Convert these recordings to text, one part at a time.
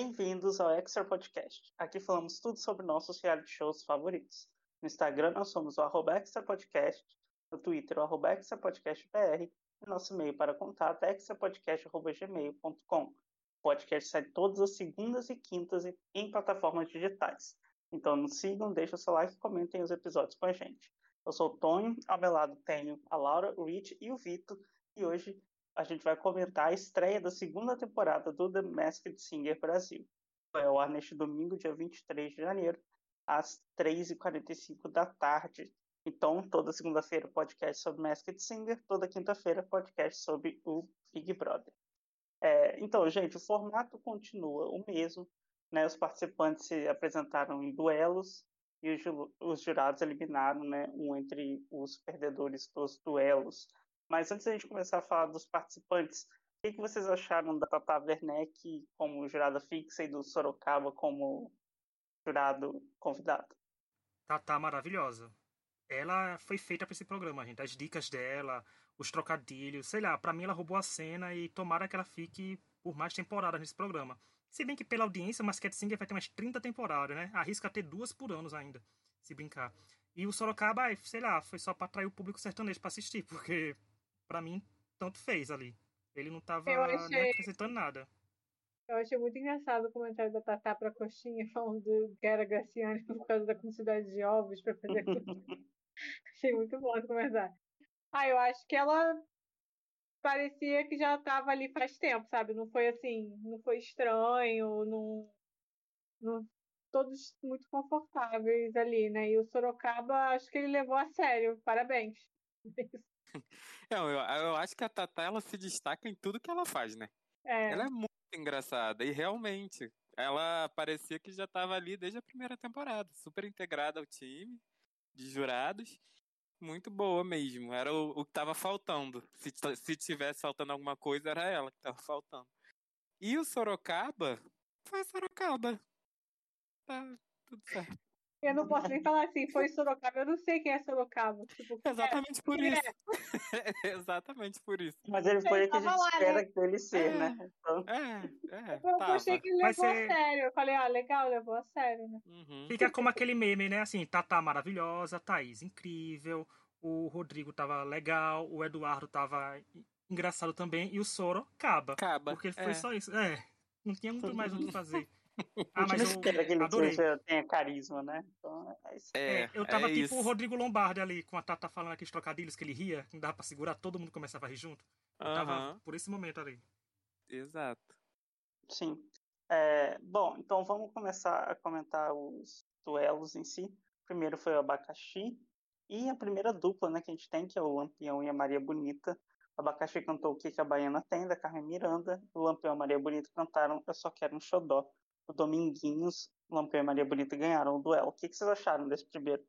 Bem-vindos ao Extra Podcast. Aqui falamos tudo sobre nossos reality shows favoritos. No Instagram nós somos o arroba Extra Podcast, no Twitter o arroba Extra Podcast BR e nosso e-mail para contato é extrapodcast.gmail.com. O podcast sai todas as segundas e quintas em plataformas digitais. Então nos sigam, deixem o seu like e comentem os episódios com a gente. Eu sou o Tonho, ao meu lado tenho a Laura, o Rich e o Vitor, e hoje a gente vai comentar a estreia da segunda temporada do The Masked Singer Brasil. Vai ao ar neste domingo, dia 23 de janeiro, às 3h45 da tarde. Então, toda segunda-feira, podcast sobre Masked Singer, toda quinta-feira, podcast sobre o Big Brother. É, então, gente, o formato continua o mesmo. Né? Os participantes se apresentaram em duelos, e os, os jurados eliminaram né, um entre os perdedores dos duelos. Mas antes da gente começar a falar dos participantes, o que, que vocês acharam da Tata Werneck como jurada fixa e do Sorocaba como jurado convidado? Tata maravilhosa. Ela foi feita para esse programa, gente. As dicas dela, os trocadilhos, sei lá, para mim ela roubou a cena e tomara que ela fique por mais temporadas nesse programa. Se bem que pela audiência, o Masked Singer vai ter umas 30 temporadas, né? Arrisca ter duas por ano ainda, se brincar. E o Sorocaba, sei lá, foi só pra atrair o público sertanejo pra assistir, porque para mim tanto fez ali. Ele não tava achei... nem acrescentando nada. Eu achei muito engraçado o comentário da Tatá pra Coxinha falando que era Graciane por causa da quantidade de ovos pra fazer Achei muito bom esse comentário. Ah, eu acho que ela parecia que já estava ali faz tempo, sabe? Não foi assim, não foi estranho, não, não todos muito confortáveis ali, né? E o Sorocaba, acho que ele levou a sério. Parabéns. Não, eu, eu acho que a Tata ela se destaca em tudo que ela faz, né? É. Ela é muito engraçada e realmente ela parecia que já estava ali desde a primeira temporada, super integrada ao time de jurados muito boa mesmo. Era o, o que tava faltando. Se, se tivesse faltando alguma coisa, era ela que tava faltando. E o Sorocaba foi Sorocaba. Tá tudo certo. Eu não posso nem falar assim, foi Sorocaba, eu não sei quem é Sorocaba. Tipo, Exatamente é, por isso. É. Exatamente por isso. Mas ele foi o que a gente lá, espera né? que ele ser, é, né? Então... É, é. Eu tava. achei que ele levou ser... a sério. Eu falei, ah, legal, levou a sério, né? Uhum. Fica como aquele meme, né? Assim, Tata maravilhosa, Thaís incrível, o Rodrigo tava legal, o Eduardo tava engraçado também, e o Soro acaba. Acaba. Porque foi é. só isso. É, não tinha muito mais o que fazer. Ah, mas eu espera que ele adorei. Seja, tenha carisma, né? Então, é isso. É, é eu tava é tipo isso. o Rodrigo Lombardi ali, com a Tata falando aqueles trocadilhos que ele ria, que não dava pra segurar, todo mundo começava a rir junto. Eu tava por esse momento ali. Exato. Sim. É, bom, então vamos começar a comentar os duelos em si. Primeiro foi o abacaxi. E a primeira dupla né, que a gente tem, que é o Lampião e a Maria Bonita. O abacaxi cantou O Que, que a Baiana Tem, da Carmen Miranda. O Lampião e a Maria Bonita cantaram Eu Só Quero um Xodó, o Dominguinhos, Lampião e Maria Bonita ganharam o duelo. O que, que vocês acharam desse primeiro?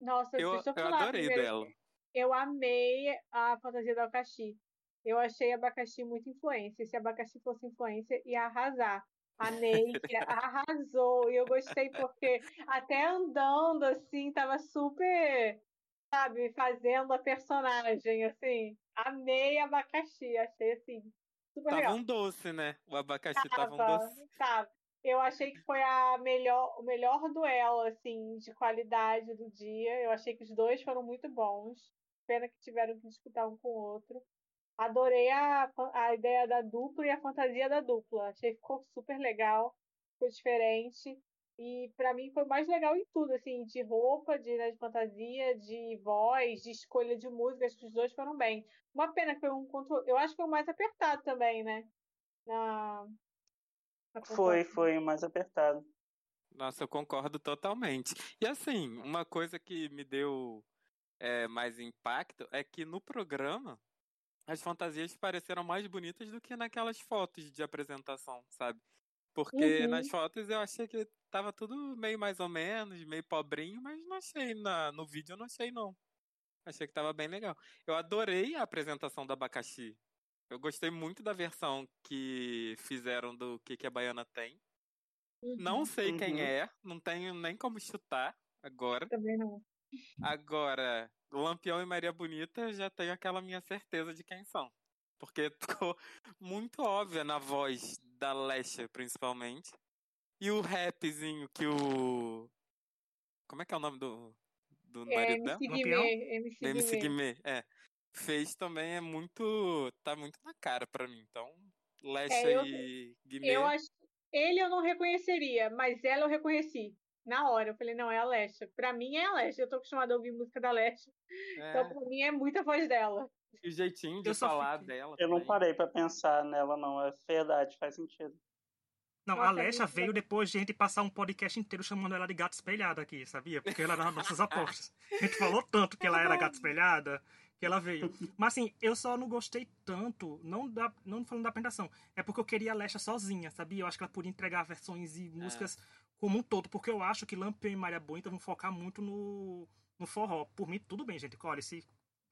Nossa, eu, deixa eu, eu adorei o duelo. Eu amei a fantasia do abacaxi. Eu achei abacaxi muito influência. Se abacaxi fosse influência, ia arrasar. A Neide arrasou. E eu gostei porque até andando assim, tava super, sabe, fazendo a personagem, assim. Amei abacaxi, achei assim, super tava legal. um doce, né? O abacaxi tava, tava um doce. Tava. Eu achei que foi a melhor, o melhor duelo, assim, de qualidade do dia. Eu achei que os dois foram muito bons. Pena que tiveram que disputar um com o outro. Adorei a, a ideia da dupla e a fantasia da dupla. Achei que ficou super legal, ficou diferente. E para mim foi mais legal em tudo, assim, de roupa, de, né, de fantasia, de voz, de escolha de música, acho que os dois foram bem. Uma pena que foi um controle. Eu acho que foi o mais apertado também, né? Na, foi, foi o mais apertado. Nossa, eu concordo totalmente. E assim, uma coisa que me deu é, mais impacto é que no programa as fantasias pareceram mais bonitas do que naquelas fotos de apresentação, sabe? Porque uhum. nas fotos eu achei que tava tudo meio mais ou menos, meio pobrinho, mas não achei na, no vídeo, eu não achei não. Achei que tava bem legal. Eu adorei a apresentação do abacaxi. Eu gostei muito da versão que fizeram do que, que a Baiana tem. Uhum. Não sei uhum. quem é, não tenho nem como chutar agora. Também não. Agora, Lampião e Maria Bonita já tenho aquela minha certeza de quem são. Porque ficou muito óbvia na voz da Lesha, principalmente. E o rapzinho que o. Como é que é o nome do, do É, marido? MC Lampião? Guimê, MC MC Guimê. Guimê, é. Fez também é muito. tá muito na cara pra mim. Então, Lesha É, eu- e Guimê. Eu acho ele eu não reconheceria, mas ela eu reconheci. Na hora, eu falei, não, é a Lesha. Pra mim é a Lesha. Eu tô acostumada a ouvir música da Lesha. é, Então, pra mim, é muita voz dela. e o jeitinho de Eu falar fiquei- dela. Eu não parei pra pensar nela, não. É verdade, faz sentido. Não, Nossa, a Lesha veio legal. depois de a gente passar um podcast inteiro chamando ela de gato espelhada aqui, sabia? Porque ela era nossas apostas. A gente falou tanto que ela era gato espelhada que ela veio. Mas assim, eu só não gostei tanto, não, da, não falando da apresentação, é porque eu queria a Lesha sozinha, sabia? Eu acho que ela podia entregar versões e músicas como um todo, porque eu acho que Lampião e Maria Bonita vão focar muito no, no forró. Por mim, tudo bem, gente. Olha, se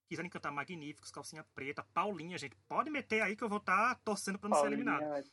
quiserem cantar Magníficos, Calcinha Preta, Paulinha, gente, pode meter aí que eu vou estar torcendo pra não ser eliminado. Paulinha,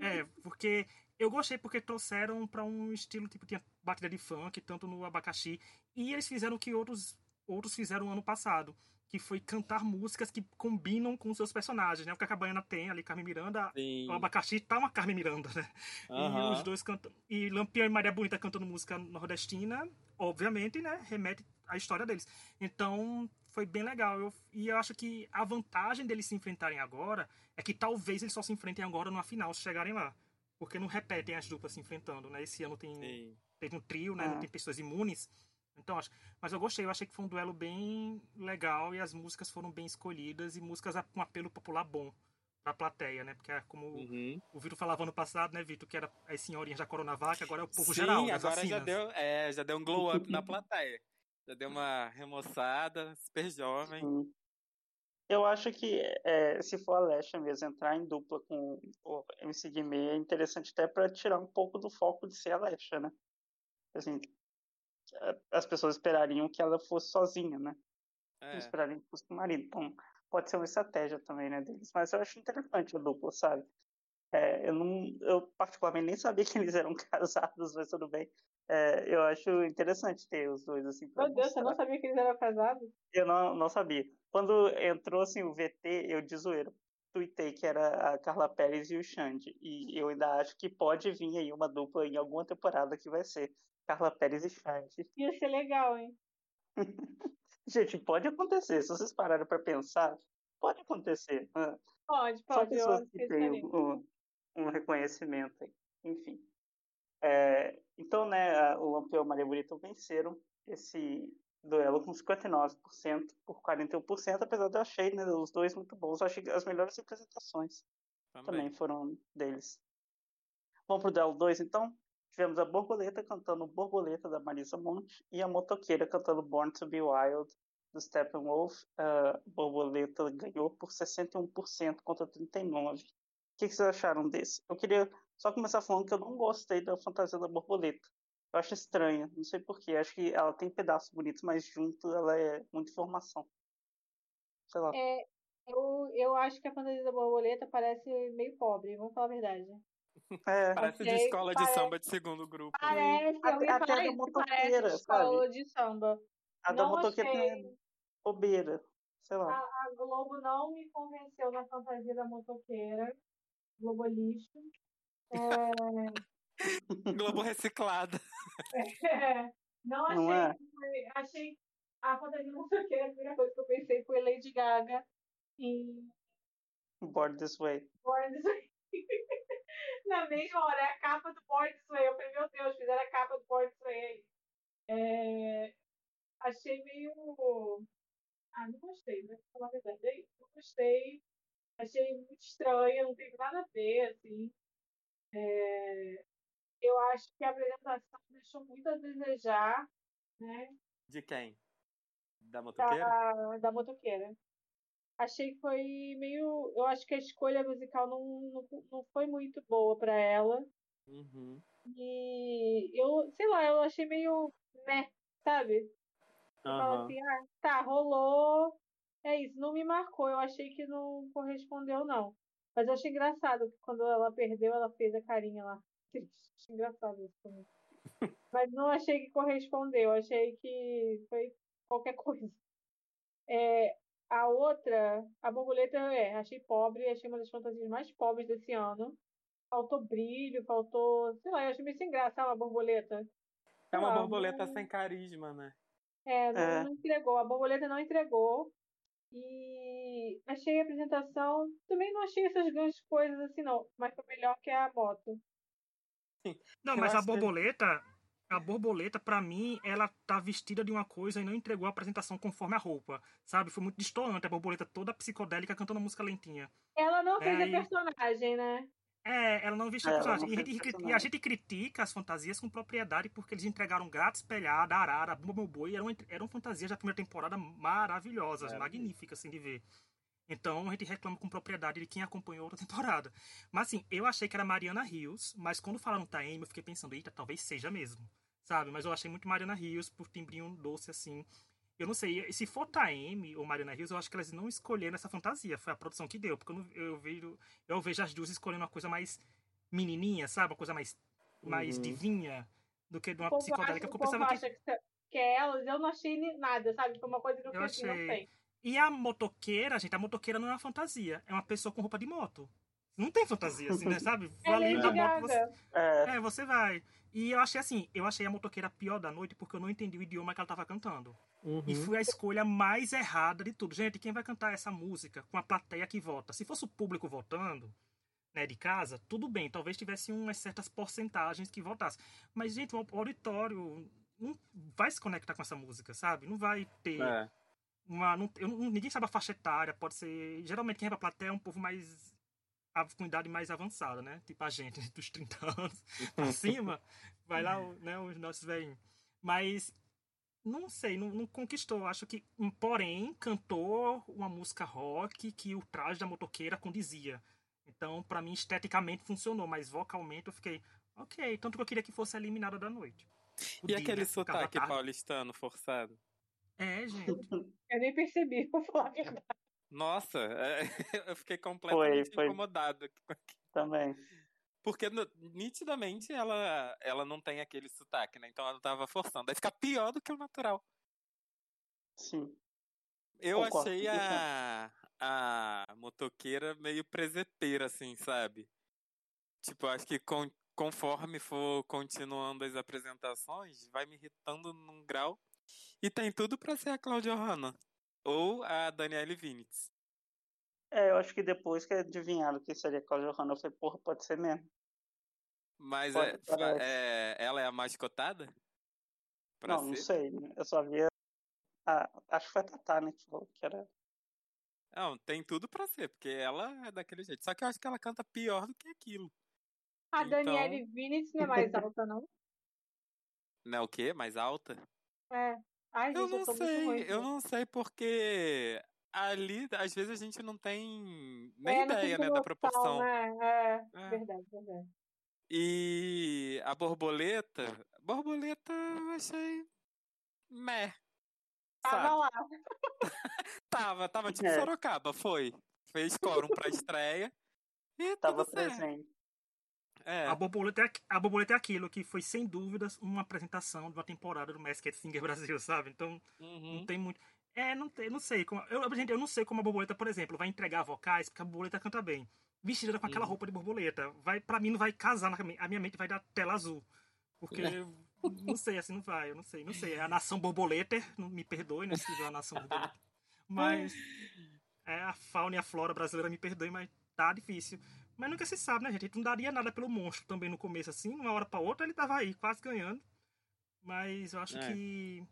É, porque eu gostei porque trouxeram pra um estilo tipo tinha batida de funk tanto no abacaxi e eles fizeram o que outros outros fizeram ano passado, que foi cantar músicas que combinam com os seus personagens, né? O que a Cabana tem ali Carmen Miranda, Sim. o abacaxi tá uma Carmen Miranda, né? E Aham. os dois cantam e Lampião e Maria Bonita cantando música nordestina, obviamente, né, remete à história deles. Então, foi bem legal. Eu, e eu acho que a vantagem deles se enfrentarem agora é que talvez eles só se enfrentem agora na final, se chegarem lá. Porque não repetem as duplas se enfrentando, né? Esse ano tem, Sim. teve um trio, né? Não tem pessoas imunes. Então, acho. Mas eu gostei, eu achei que foi um duelo bem legal e as músicas foram bem escolhidas e músicas com apelo popular bom pra plateia, né? Porque é como Uhum. o Vitor falava ano passado, né, Vitor, que era as senhorinhas da Coronavac, agora é o povo Sim, geral, das agora já deu, é, já deu um glow up na plateia. Já deu uma remoçada, super jovem. Sim. Eu acho que é, se for a Lesha mesmo entrar em dupla com o MC Guimê é interessante até para tirar um pouco do foco de ser a Lesha, né? Assim, as pessoas esperariam que ela fosse sozinha, né? Não É. esperariam que fosse com o marido. Então, pode ser uma estratégia também, né, deles. Mas eu acho interessante a dupla, sabe? É, eu não, eu particularmente nem sabia que eles eram casados, mas tudo bem. É, eu acho interessante ter os dois assim Meu Deus, você não sabia que eles eram casados? Eu não, não sabia. Quando entrou assim o VT, eu de zoeira tuitei que era a Carla Pérez e o Xande. E eu ainda acho que pode vir aí uma dupla em alguma temporada que vai ser Carla Pérez e Xande. Ia ser legal, hein? Gente, pode acontecer. Se vocês pararem pra pensar, pode acontecer. Pode, São pode. Eu pessoas que têm um, um reconhecimento aí. Enfim. É, então, né, o Lampião e a Maria Bonita venceram esse duelo com 59% por 41%, apesar de eu achei né, os dois muito bons. Eu achei que as melhores representações também Também. foram deles. Vamos pro duelo 2, então? Tivemos a Borboleta cantando Borboleta, da Marisa Monte, e a Motoqueira cantando Born to be Wild, do Steppenwolf. A Borboleta ganhou por 61% contra 39%. O que, que vocês acharam desse? Eu queria só começar falando que eu não gostei da fantasia da Borboleta. Eu acho estranha, não sei porquê. Acho que ela tem pedaços bonitos, mas junto ela é muita informação. Sei lá. É, eu, eu acho que a fantasia da borboleta parece meio pobre, vamos falar a verdade. É, Parece de escola de parece- samba de segundo grupo. Parece, eu Até- até da motoqueira, parece escola de samba. a da motoqueira achei. é bobeira. Sei lá. A, a Globo não me convenceu na fantasia da motoqueira. Globo é lixo. Globo reciclada. É, não achei. Não é? que foi- achei a fantasia da motoqueira, a primeira coisa que eu pensei foi Lady Gaga em Board This Way. Born This Way. Na mesma hora, é a capa do Born This Way. Eu falei, meu Deus, fizeram a capa do Born This Way. É, achei meio. Ah, não gostei, né? Pra falar a verdade. Não gostei. Achei muito estranha, não teve nada a ver, assim. É, Eu acho que a apresentação deixou muito a desejar, né? De quem? Da motoqueira? Da, da motoqueira. Achei que foi meio. Eu acho que a escolha musical não, não, não foi muito boa pra ela. Uhum. E eu, sei lá, eu achei meio. Né, sabe? Fala Aham. assim, ah, tá, rolou. É isso, não me marcou. Eu achei que não correspondeu, não. Mas eu achei engraçado que quando ela perdeu, ela fez a carinha lá. Triste. Achei engraçado isso também. Mas não achei que correspondeu. Achei que foi qualquer coisa. É, a outra, a borboleta, é, achei pobre. Achei uma das fantasias mais pobres desse ano. faltou brilho, faltou. Sei lá, eu achei meio sem graça uma borboleta. É uma borboleta não- sem carisma, né? É, não, É. não entregou. A borboleta não entregou. E achei a apresentação. Também não achei essas grandes coisas assim, não. Mas foi melhor que a moto. Não, Eu mas a borboleta, a borboleta, pra mim, ela tá vestida de uma coisa e não entregou a apresentação conforme a roupa. Sabe? Foi muito distoante a borboleta toda psicodélica cantando música lentinha. Ela não fez É, a personagem, né? É, ela não vestiu É, a personagem. E a, fez gente, personagem. e a gente critica as fantasias com propriedade porque eles entregaram Gato Espelhada, Arara, Bumba Meu Boi. Eram, eram fantasias da primeira temporada maravilhosas, É. magníficas, assim, de ver. Então a gente reclama com propriedade de quem acompanhou outra temporada. Mas assim, eu achei que era Mariana Rios, mas quando falaram Taeme, eu fiquei pensando, eita, talvez seja mesmo. Sabe? Mas eu achei muito Mariana Rios por timbrinho doce assim. Eu não sei, se for Taeme ou Mariana Rios, eu acho que elas não escolheram essa fantasia. Foi a produção que deu. Porque eu, não- eu vejo, eu vejo as duas escolhendo uma coisa mais menininha, sabe? Uma coisa mais, mais Uhum. divinha do que de uma acha, psicodélica. eu pensava que que, é elas. Eu não achei nada, sabe? Foi uma coisa que eu, Eu fiquei assim, não achei. E a motoqueira, gente, a motoqueira não é uma fantasia. É uma pessoa com roupa de moto. Não tem fantasia, assim, né? Sabe? É Vou ali Lady da moto, você... É, É, você vai. E eu achei assim, eu achei a motoqueira pior da noite porque eu não entendi o idioma que ela tava cantando. E Uhum. foi a escolha mais errada de tudo. Gente, quem vai cantar essa música com a plateia que vota? Se fosse o público votando, né, de casa, tudo bem, talvez tivesse umas certas porcentagens que votassem. Mas, gente, o auditório não vai se conectar com essa música, sabe? Não vai ter É. uma. Não, eu ninguém sabe a faixa etária, pode ser. Geralmente quem vai pra plateia é um povo mais. com idade mais avançada, né? Tipo a gente, dos 30 anos pra cima, vai lá o- né, os nossos velhinhos. Mas não sei, não, não conquistou. Acho que, porém, cantou uma música rock que o traje da motoqueira condizia. Então, pra mim, esteticamente funcionou, mas vocalmente eu fiquei, ok, tanto que eu queria que fosse eliminada da noite. E Podia, aquele né, sotaque paulistano forçado? É, gente. Eu nem percebi, vou falar a verdade. Nossa, é, eu fiquei completamente foi. incomodado. também. Porque nitidamente ela, ela não tem aquele sotaque, né? Então ela tava forçando. Aí fica pior do que o natural. Sim. Eu Concordo achei a, a motoqueira meio presepeira, assim, sabe? Tipo, acho que con- conforme for continuando as apresentações, vai me irritando num grau. E tem tudo pra ser a Cláudia Hanna. Ou a Danielle Vinitz. É, eu acho que depois que adivinharam que seria Cláudia Hanna, eu falei, porra, pode ser mesmo. Mas é, é- ela é a mascotada? Pra não, não ser? sei. né? Eu só via. Ah, acho que foi a Tatá, né, que falou que era. Não, tem tudo pra ser, porque ela é daquele jeito. Só que eu acho que ela canta pior do que aquilo. A Então- Danielle Vinitz não é mais alta, não? Não é o quê? Mais alta? É. Ai, Eu gente, eu, não tô muito sei, ruim. eu não sei porque ali, às vezes, a gente não tem nem É, ideia, né, da proporção. Né? É, É. verdade, verdade. E a borboleta, borboleta eu achei meh. Tava Sabe? lá. Tava, tava tipo É. Sorocaba, foi. Fez quórum pra estreia e Tava presente. É, A borboleta, é, a borboleta é aquilo que foi, sem dúvidas, uma apresentação de uma temporada do Masked Singer Brasil, sabe? Então, uhum. não tem muito. É, não, tem, não sei. Como, eu, gente, eu não sei como a borboleta, por exemplo, vai entregar vocais, porque a borboleta canta bem. Vestida com aquela Uhum. roupa de borboleta. Vai, pra mim, não vai casar na A minha mente vai dar tela azul. Porque. Não sei, assim, não vai, eu não sei, não sei. É a nação borboleta, não me perdoe, né, se tiver a nação borboleta. Mas. É, a fauna e a flora brasileira me perdoe, mas tá difícil. Mas nunca se sabe, né, gente? A gente não daria nada pelo monstro também no começo, assim. Uma hora pra outra ele tava aí, quase ganhando. Mas eu acho É. que.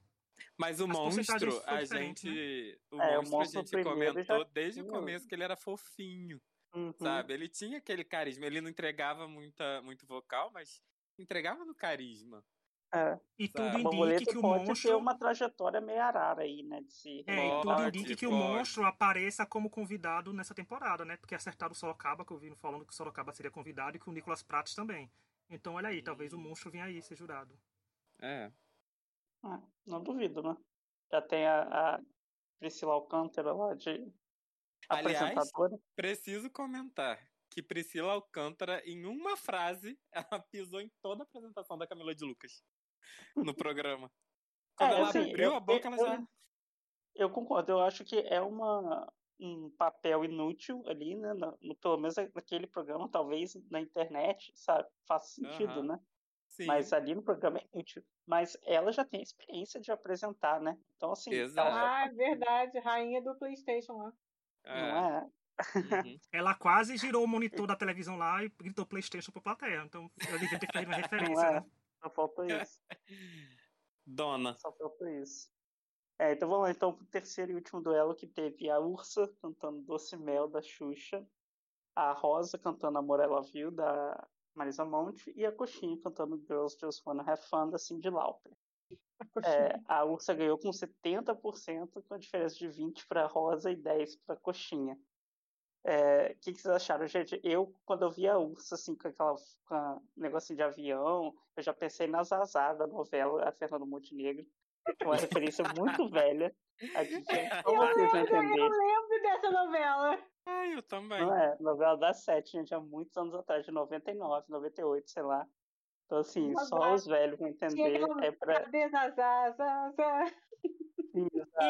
Mas o As monstro, a gente. O É, o monstro, monstro a gente comentou já desde o começo que ele era fofinho, Uhum. sabe? Ele tinha aquele carisma. Ele não entregava muita, muito vocal, mas entregava no carisma. É. E Sabe, tudo indica que o pode monstro. ter uma trajetória meio arara aí, né? De se É, e tudo indica que o monstro apareça como convidado nessa temporada, né? Porque acertaram o Sorocaba, que eu vi falando que o Sorocaba seria convidado e que o Nicolas Prates também. Então, olha aí, talvez o monstro venha aí ser jurado. É. Ah, não duvido, né? Já tem a, a Priscila Alcântara lá de Aliás, apresentadora. Preciso comentar que Priscila Alcântara, em uma frase, ela pisou em toda a apresentação da Camila de Lucas no programa. Quando É, ela assim, abriu eu- a boca, ela eu- já. Eu concordo, eu acho que é uma. um papel inútil ali, né? No, no, pelo menos naquele programa, talvez na internet, sabe? Faz sentido, uhum. né? Sim. Mas ali no programa é inútil. Mas ela já tem experiência de apresentar, né? Então, assim. Exato. Ela... Ah, é verdade. Rainha do PlayStation lá. É. Não é? Uhum. Ela quase girou o monitor da televisão lá e gritou PlayStation pra plateia. Então, eu devia ter feito uma referência, é. né? Só falta isso. Dona. Só falta isso. É, então vamos lá então pro terceiro e último duelo que teve a Ursa cantando Doce Mel da Xuxa, a Rosa cantando Amor Ela Viu da Marisa Monte e a Coxinha cantando Girls Just Wanna Have Fun da Cindy Lauper. É, a Ursa ganhou com 70%, com a diferença de 20 para Rosa e 10 para Coxinha. O é, que, que, vocês acharam, gente? Eu, quando eu vi a Ursa, assim, com aquela com negocinho de avião, eu já pensei na Zazá da novela A Fernando Montenegro, que é uma referência muito velha. Aqui, eu, lembro, eu lembro dessa novela. Ah, eu também. Não é, novela das sete, gente, há muitos anos atrás, de 99, 98, sei lá. Então, assim, só os velhos vão entender. É pra...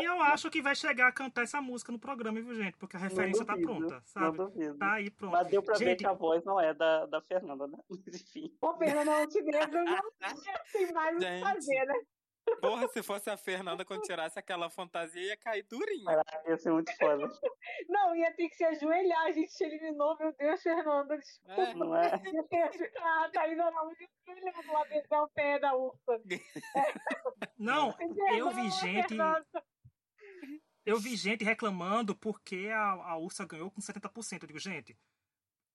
E eu acho que vai chegar a cantar essa música no programa, viu, gente? Porque a referência tá pronta, sabe? Não duvido. Tá aí pronto. Mas deu pra gente... ver que a voz não é da, da Fernanda, né? Mas enfim. Ô, Fernanda Montenegro não tem mais o que fazer, né? Porra, se fosse a Fernanda quando tirasse aquela fantasia, ia cair durinho. Caraca, ia ser muito foda. Não, ia ter que se ajoelhar. A gente se eliminou, meu Deus, Fernanda. Desculpa. É, não é? Ah, tá indo lá, ajoelhando lá beijar o pé da ursa. Não, eu vi gente. Eu vi gente reclamando porque a, a ursa ganhou com 70%. Eu digo, gente,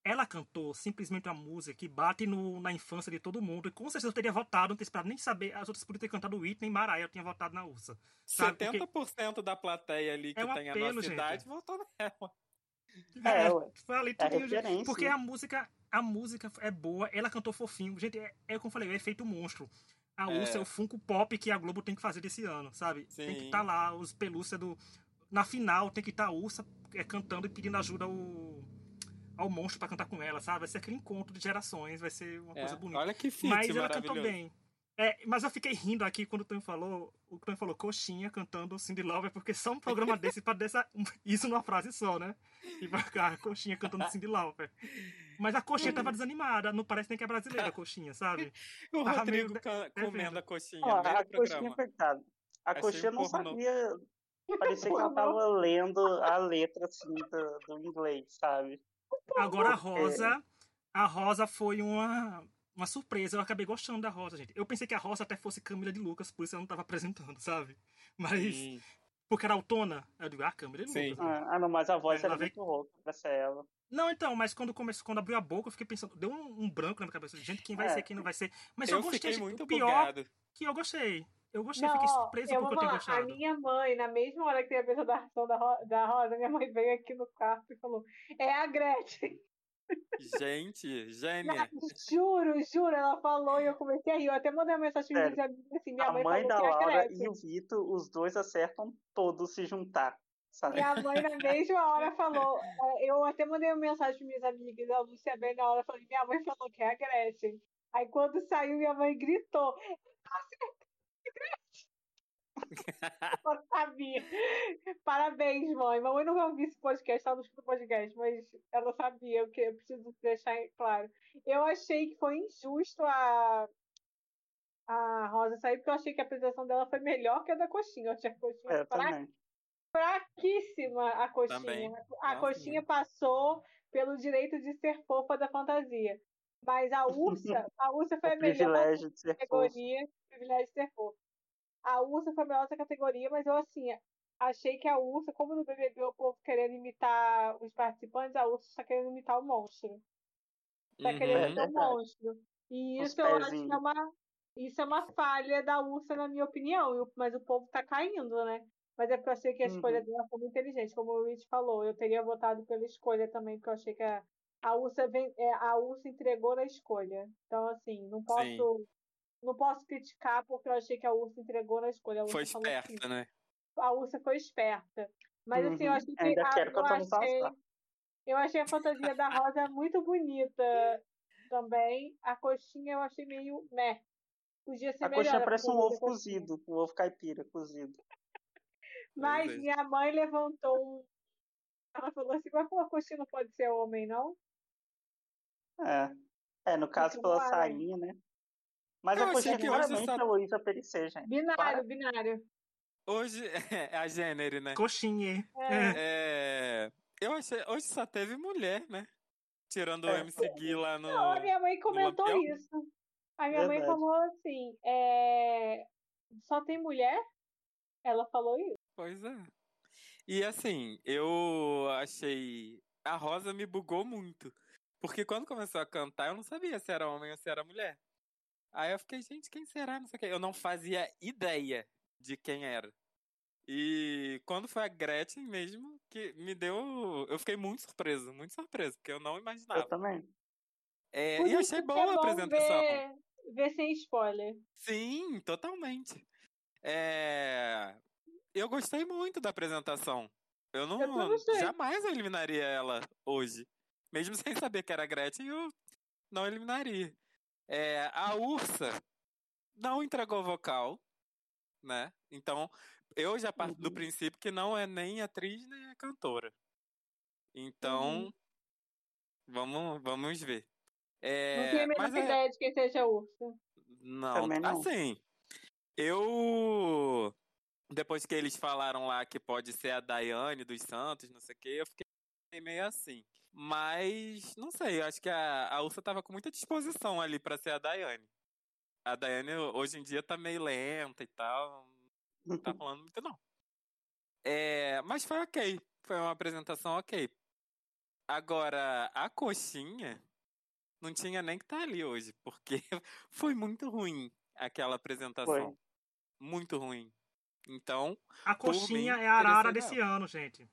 ela cantou simplesmente uma música que bate no, na infância de todo mundo. E com certeza eu teria votado, não ter esperado nem saber. As outras podiam ter cantado Whitney e Mariah, eu tinha votado na Ursa. Sabe? 70% Porque da plateia ali que é um tem apelo, a nossa gente. idade votou nela. É, é foi ali é Porque a música, a música é boa, ela cantou fofinho. Gente, é, é como eu falei, é efeito monstro. A é. Ursa é o Funko Pop que a Globo tem que fazer desse ano, sabe? Sim. Tem que estar tá lá, os pelúcias do. Na final tem que estar tá a Ursa é, cantando e pedindo ajuda ao ao monstro para cantar com ela, sabe? Vai ser aquele encontro de gerações, vai ser uma é, coisa bonita. Olha que fit, Mas ela cantou bem. É, mas eu fiquei rindo aqui quando o Tonho falou, o Tonho falou coxinha cantando Cindy Lauper, porque só um programa desse para dessa isso numa frase só, né? E vai ficar coxinha cantando Cindy Lauper. Mas a coxinha tava desanimada, não parece nem que é brasileira a coxinha, sabe? o Rodrigo meio... comendo a coxinha, Ó, a coxinha, coitado. A coxinha não sabia, parecia que ela tava lendo a letra assim do, do inglês, sabe? Agora a Rosa, a Rosa foi uma, uma surpresa. Eu acabei gostando da Rosa, gente. Eu pensei que a Rosa até fosse Câmara de Lucas, por isso ela não estava apresentando, sabe? Mas. Sim. Porque era autona, eu digo, ah, Câmara de Lucas. Né? Ah, não, mas a voz era muito rouca pra ser ela. Não, então, mas quando começou, quando abriu a boca, eu fiquei pensando, deu um, um branco na minha cabeça, gente, quem vai é. ser, quem não vai ser. Mas eu, eu gostei, fiquei muito o pior bugado. que eu gostei. Eu gostei, não, fiquei surpresa porque eu tenho gostado. A minha mãe, na mesma hora que teve a apresentação da, da Rosa, minha mãe veio aqui no quarto e falou: É a Gretchen. Gente, gênia. juro, juro, ela falou e eu comecei a rir. Eu até mandei uma mensagem pra minha assim, minha a mãe, mãe da Laura e o Vitor, os dois acertam todos se juntar. Sabe? Minha mãe na mesma hora falou, é, eu até mandei uma mensagem para minhas amigas, a Lúcia bem na hora, falei, minha mãe falou que é a Gretchen. Aí quando saiu, minha mãe gritou, Gretchen! Eu sabia. Parabéns, mãe. Mamãe não vai ouvir esse podcast, ela não escuta podcast, mas ela sabia o que eu preciso deixar claro. Eu achei que foi injusto a, a Rosa sair, porque eu achei que a apresentação dela foi melhor que a da Coxinha. Eu achei a Coxinha é, fra... fraquíssima, a Coxinha. Também. A Nossa, Coxinha passou pelo direito de ser fofa da fantasia. Mas a Ursa, a Ursa foi a melhor categoria, privilégio de ser fofa. A Ursa foi a melhor categoria, mas eu, assim, achei que a Ursa, como no BBB o povo querendo imitar os participantes, a Ursa está querendo imitar o monstro. Está uhum, querendo imitar o monstro. E isso eu acho que é uma, isso é uma falha da Ursa, na minha opinião. Mas o povo está caindo, né? Mas é porque eu achei que a escolha uhum. dela foi muito inteligente. Como o Rich falou, eu teria votado pela escolha também, porque eu achei que a, a Ursa, vem, é, a Ursa entregou na escolha. Então, assim, não posso. Sim não posso criticar porque eu achei que a Ursa entregou na escolha. foi esperta, assim, né? A Ursa foi esperta. Mas assim, eu uhum. achei que. Ainda a, quero que eu, eu achei, eu achei a fantasia da Rosa muito bonita também. A coxinha eu achei meio meh. Podia ser a melhor. A coxinha parece um ovo cozido, um ovo caipira cozido. Mas minha mãe levantou um Ela falou assim, mas pô, a coxinha não pode ser homem, não? É. É, no caso pela no ar, sainha, né? Mas Eu a coxinha que hoje claramente só- é Luísa Perissé, gente. Binário, Para. binário. Hoje é a gênero, né? Coxinha. É. É, eu achei. Hoje só teve mulher, né? Tirando o É. MC Gui lá no. Não, a minha mãe comentou isso. A minha mãe Verdade. falou assim, é... só tem mulher? Ela falou isso. Pois é. E assim, eu achei. A Rosa me bugou muito. Porque quando começou a cantar, eu não sabia se era homem ou se era mulher. Aí eu fiquei, gente, quem será? Não sei o quê. Eu não fazia ideia de quem era. E quando foi a Gretchen mesmo, que me deu. Eu fiquei muito surpreso, muito surpreso, porque eu não imaginava. Eu também. É, e achei que boa é a apresentação. ver, ver sem spoiler. Sim, totalmente. É, Eu gostei muito da apresentação. Eu não Eu jamais eliminaria ela hoje. Mesmo sem saber que era a Gretchen, eu não eliminaria. É, A Ursa não entregou vocal, né? Então, eu já parto do Uhum. princípio que não é nem atriz nem é cantora. Então, Uhum. vamos, vamos ver. Não É, tenho a é- ideia de quem seja a ursa. não, Também não. assim, eu depois que eles falaram lá que pode ser a Daiane dos Santos, não sei o que, eu fiquei meio assim. Mas, não sei, eu acho que a, a Ursa tava com muita disposição ali pra ser a Daiane. A Daiane hoje em dia tá meio lenta e tal, não tá falando muito não. É, mas foi ok, foi uma apresentação ok. Agora, a coxinha não tinha nem que estar ali hoje, porque foi muito ruim aquela apresentação. Foi. Muito ruim. Então, A coxinha mim, é a arara desse ano, gente.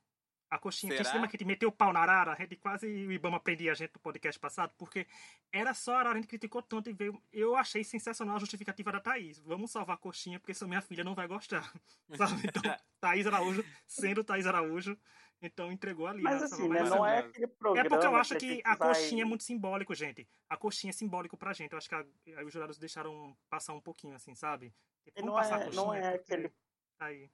A coxinha. Será? lembra que a gente meteu o pau na arara? A gente quase o Ibama prendia a gente no podcast passado, porque era só a arara, a gente criticou tanto e veio. Eu achei sensacional a justificativa da Thaís. Vamos salvar a coxinha, porque senão minha filha não vai gostar. Sabe? Então, Thaís Araújo, sendo Thaís Araújo, então entregou ali. Mas assim, né, não é aquele É programa. porque eu acho que gente a vai- coxinha é muito simbólico, gente. A coxinha é simbólico pra gente. Eu acho que a- aí os jurados deixaram passar um pouquinho, assim, sabe? Vamos não é- coxinha. não é aquele- Aí.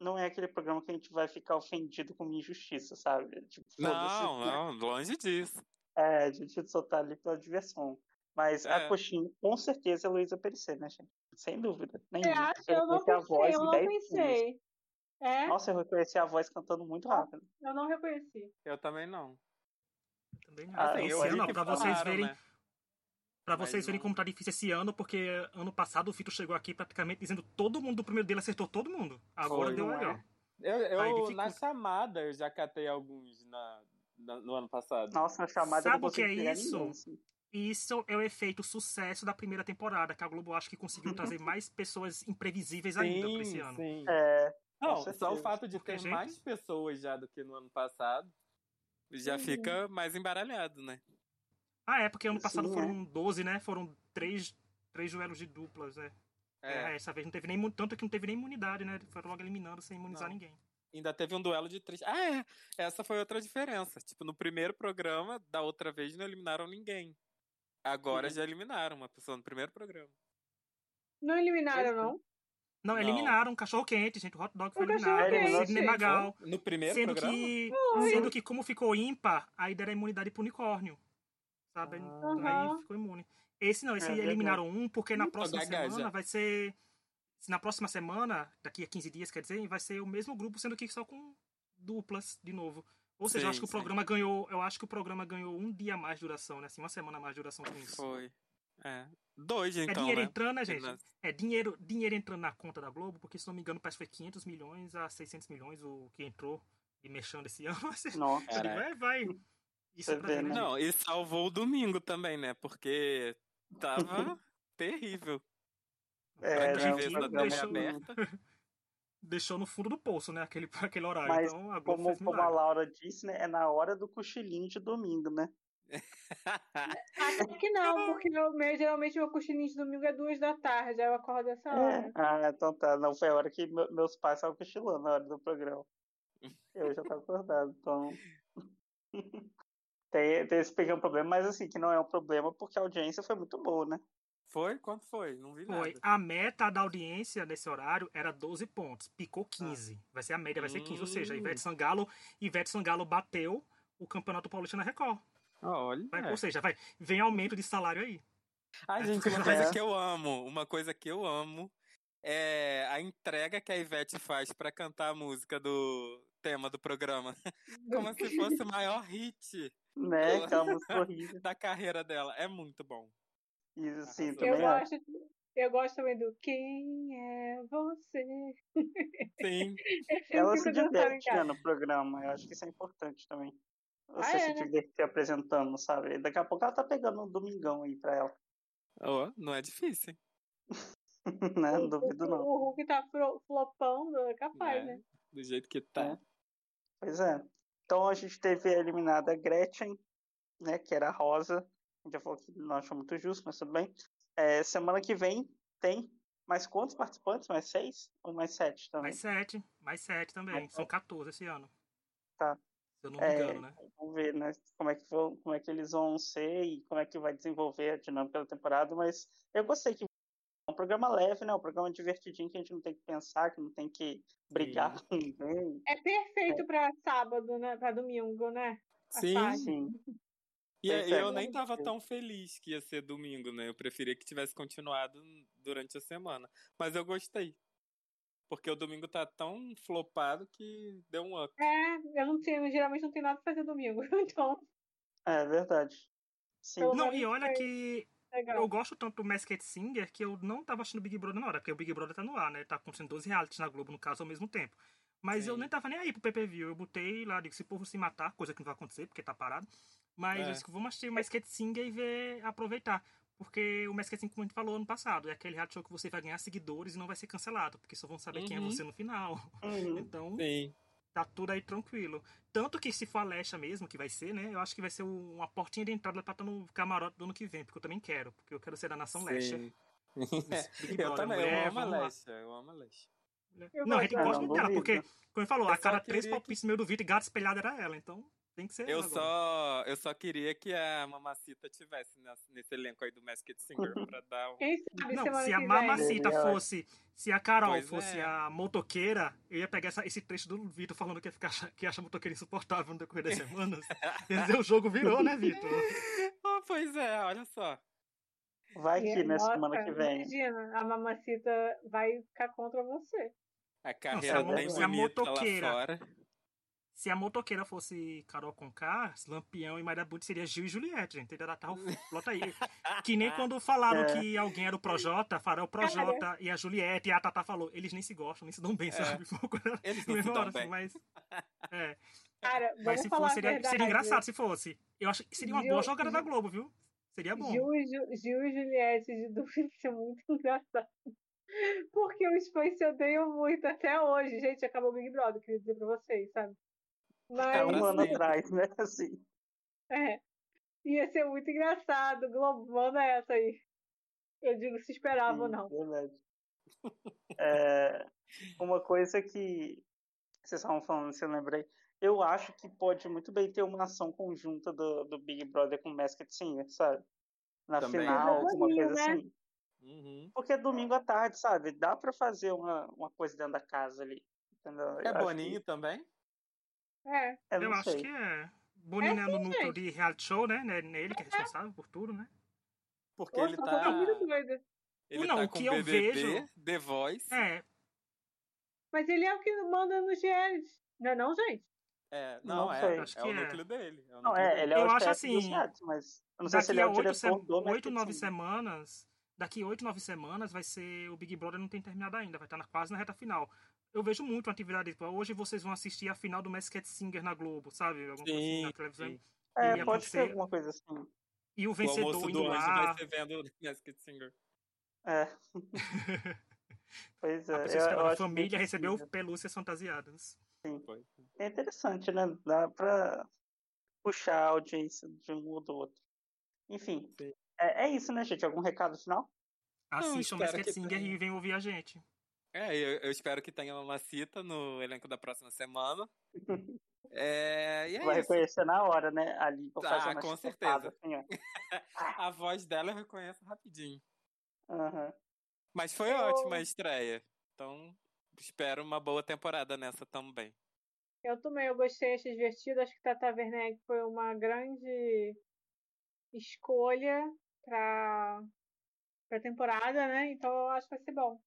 Não é aquele programa que a gente vai ficar ofendido com uma injustiça, sabe? Tipo, não, não, longe disso. É, a gente só tá ali pela diversão. Mas É. a coxinha, com certeza, é Luísa Perissé, né, gente? Sem dúvida. Você nenhuma. acha? Eu não reconheci a voz pensei, eu não 10 segundos. pensei. É? Nossa, eu reconheci a voz cantando muito rápido. Eu não reconheci. Eu também não. Também não. Ah, Assim, eu ano, que pra vocês verem. né? Pra Mas vocês verem como tá difícil esse ano, porque ano passado o Fito chegou aqui praticamente dizendo todo mundo do primeiro dele acertou todo mundo. Agora Foi, deu é? melhor. Eu, Aí eu dificulta. na chamada, eu já catei alguns na, na- no ano passado. Nossa, na chamada Sabe eu não o que é isso? ninguém, assim. Isso é o efeito sucesso da primeira temporada, que a Globo acho que conseguiu trazer mais pessoas imprevisíveis ainda pra esse ano. sim. É, Não, só o fato de Porque, ter gente- mais pessoas já do que no ano passado já Uhum. fica mais embaralhado, né? Ah, é, porque ano passado Sim, é. foram 12, né? Foram três, três duelos de duplas, né? É, É, essa vez não teve nem. Tanto que não teve nem imunidade, né? Foram logo eliminando sem imunizar Não. ninguém. ainda teve um duelo de três. Ah, é. Essa foi outra diferença. Tipo, no primeiro programa, da outra vez, não eliminaram ninguém. Agora Uhum. já eliminaram uma pessoa no primeiro programa. Não eliminaram, Esse- não? Não, eliminaram um cachorro quente, gente. O hot dog foi O eliminado. Sidney gente. Magal. No primeiro Sendo programa? que, sendo que, como ficou ímpar, aí deram imunidade pro unicórnio. Sabe? Aham. Aí ficou imune. Esse não, esse É eliminaram um, porque na Muito próxima semana vai ser. se Na próxima semana, daqui a 15 dias, quer dizer, vai ser o mesmo grupo, sendo que só com duplas de novo. Ou seja, eu Sim, acho que o sim. programa ganhou. Eu acho que o programa ganhou um dia mais de duração, né? Assim, uma semana mais de duração com isso. Foi. É. Dois, É então, dinheiro né? entrando, né, gente? É dinheiro, dinheiro entrando na conta da Globo, porque se não me engano, parece que foi 500 milhões a 600 milhões o que entrou e mexendo esse ano. Vai, Nossa. Vai, vai. Isso é pra né? né? Não, e salvou o domingo também, né? Porque tava terrível. É, da programa- deixou, aberta. deixou no fundo do poço, né? Aquele, aquele horário. Mas então a Como, como a. Laura disse, né? É na hora do cochilinho de domingo, né? Até que não, porque eu, meu- geralmente meu cochilinho de domingo é duas da tarde, aí eu acordo essa hora. É. Ah, então tá. Não, foi a hora que meu- meus pais estavam cochilando na hora do programa. Eu já tava acordado, então. Tem, tem esse pequeno problema, mas assim, que não é um problema porque a audiência foi muito boa, né? Foi? Quanto foi? Não vi Foi. nada. A meta da audiência nesse horário era 12 pontos. Picou 15. Vai ser a média, vai ser 15. Ou seja, Hum. Ivete Sangalo, Ivete Sangalo bateu o Campeonato Paulista na Record. Olha. Vai- Ou seja, vai, vem aumento de salário aí. Ai, gente, uma É. coisa que eu amo, uma coisa que eu amo é a entrega que a Ivete faz pra cantar a música do tema do programa. Como se fosse o maior hit Né? Aquela música horrível. da carreira dela. É muito bom. Isso sim, Arrasou. Eu também acho. gosto, eu gosto também do Quem é você? Sim. Eu Ela se diverte né, no programa. Eu acho que isso é importante também. Você Ah, é, se né? divertir apresentando, sabe? Daqui a pouco ela tá pegando um domingão aí pra ela. Ó, não é difícil, hein? né? Não O- duvido não. O Hulk tá flopando, é capaz, Né? né? Do jeito que tá. Pois é. Então a gente teve a eliminada Gretchen, né? Que era a Rosa. A gente já falou que não achou muito justo, mas tudo bem. É, semana que vem tem mais quantos participantes? Mais seis? Ou mais sete também? Mais 7. Mais 7 também. Mais São 14 esse ano. Tá. Se eu não me É, engano, né? Vamos ver, né? Como é, que vão, como é que eles vão ser e como é que vai desenvolver a dinâmica da temporada, mas eu gostei que um programa leve, né? Um programa divertidinho que a gente não tem que pensar, que não tem que brigar com ninguém. É perfeito pra sábado, né? Pra domingo, né? A Sim. tarde. Sim. E é. eu nem tava tão feliz que ia ser domingo, né? Eu preferia que tivesse continuado durante a semana. Mas eu gostei. Porque o domingo tá tão flopado que deu um up. É, eu não tenho, geralmente não tenho nada pra fazer domingo. Então, É verdade. Sim. Não, e olha que legal. eu gosto tanto do Masked Singer que eu não tava assistindo Big Brother na hora, porque o Big Brother tá no ar, né? Tá acontecendo 12 realities na Globo, no caso, ao mesmo tempo. Mas eu Sim. nem tava nem aí pro PPV. Eu botei lá, digo, se o povo se matar, coisa que não vai acontecer, porque tá parado. Mas É. eu disse que vamos assistir o Masked Singer e ver, aproveitar. Porque o Masked Singer, como a gente falou ano passado, é aquele reality show que você vai ganhar seguidores e não vai ser cancelado, porque só vão saber quem é Uhum. você no final. Uhum. Então, Sim. Tá tudo aí tranquilo. Tanto que se for a Lesha mesmo, que vai ser, né? Eu acho que vai ser um- uma portinha de entrada pra estar no camarote do ano que vem, porque eu também quero, porque eu quero ser da nação Lesha. Sim. Eu também, mulher, eu amo a. Lesha, eu amo a Lesha. Eu Não, a gente dela. gosta Não, muito dela, duvido. porque, como ele falou, Eu a cada três palpites no meio do vídeo, gato espelhado era ela, então tem que ser Eu agora. só, eu só queria que a Mamacita tivesse nesse, nesse elenco aí do Masked Singer pra dar um... Quem sabe Não, se a vem. Mamacita Seria fosse, se a Carol Pois fosse é. a motoqueira, eu ia pegar essa- esse trecho do Vitor falando que, ia ficar, que acha a motoqueira insuportável no decorrer das semanas. Quer dizer, o jogo virou, né, Vitor? Ah, pois é, olha só. Vai que na nossa, semana que vem. Imagina, a mamacita vai ficar contra você. A carreira a bem a bonita lá motoqueira- fora. Se a motoqueira fosse Carol Conká, Lampião e Maria Butch seria Gil e Juliette, gente. Entendeu? Tá o flota aí. Que nem quando falaram É. que alguém era o Projota, falaram o Projota e a Juliette, e a Tata falou, eles nem se gostam, nem se dão bem, sabe? Uma coisa Eles não na se dão assim, bem. mas. É. Cara, Mas vamos se falar fosse, a seria, verdade. seria engraçado se fosse. Eu acho que seria uma Gil- boa jogada da Gil- Globo, viu? Seria bom. Gil, e Ju- Gil e Juliette de dúvida isso é muito engraçado. Porque os fãs se odeiam muito até hoje. Gente, acabou o Big Brother, queria dizer pra vocês, sabe? É Mas, um ano atrás, né? Assim. é, ia ser muito engraçado. Globo, manda essa aí. Eu digo se esperava ou não. Verdade. É, uma coisa que vocês estavam falando, se eu lembrei, eu acho que pode muito bem ter uma ação conjunta do, do Big Brother com o Masked Singer, sabe? Na Também. final, Mas é alguma coisa né? assim. Uhum. Porque é domingo à tarde, sabe? Dá pra fazer uma, uma coisa dentro da casa ali. Entendeu? É Eu Boninho também? É, eu Eu não acho sei. que é. Boninho é no sim, núcleo gente. de reality show, né? Né- Nele que é responsável por tudo, né? Porque Pô, ele tá. tô muito doida. Ele Não, tá o com que eu BBB, vejo- The Voice. É, Mas ele é o que manda nos realities. Não é não, gente? É, Não não, é. Acho É que o é. núcleo dele. É o Não, núcleo é, dele. ele é Eu o acho assim, realities, mas eu não sei se daqui ele é a o oito, diretor se... do oito nove semanas. Daqui oito, nove semanas vai ser. O Big Brother não tem terminado ainda, vai estar na- quase na reta final. Eu vejo muito uma atividade. Tipo, hoje vocês vão assistir a final do Masked Singer na Globo, sabe? Alguma coisa assim Sim, na televisão. sim. É, ia pode ser alguma coisa assim. E o O vencedor almoço indo do lá. vai ser vendo o Masked Singer. É. pois é. A Eu, eu a acho família bem recebeu pelúcias fantasiadas. Foi. É interessante, né? Dá pra puxar a audiência de um ou do outro. Enfim, Sim. é, é isso, né, gente? Algum recado final? Assistam o Masked Singer tenha. e venham ouvir a gente. É, eu, eu espero que tenha uma cita no elenco da próxima semana. É, e é Vai isso. reconhecer na hora, né? Ali, vou Ah, com certeza. assim. A voz dela eu reconheço rapidinho. Aham. Mas foi Eu- ótima a estreia. Então, espero uma boa temporada nessa também. Eu também, eu gostei, achei divertido. Acho que Tata Werneck foi uma grande escolha para para temporada, né? Então eu acho que vai ser bom.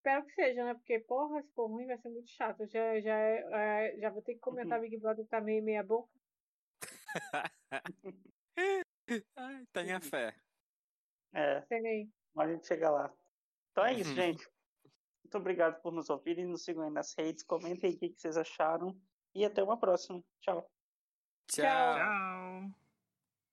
Espero que seja, né? Porque, porra, se for ruim vai ser muito chato. Eu Já, já, é, já vou ter que comentar Big Brother que tá meio meia boca. Ai, tenha fé. É, Tem a gente chega lá. Então é isso, Uhum. gente. Muito obrigado por nos ouvirem. Nos sigam aí nas redes. Comentem aí o que que vocês acharam. E até uma próxima. Tchau. Tchau. Tchau. Tchau.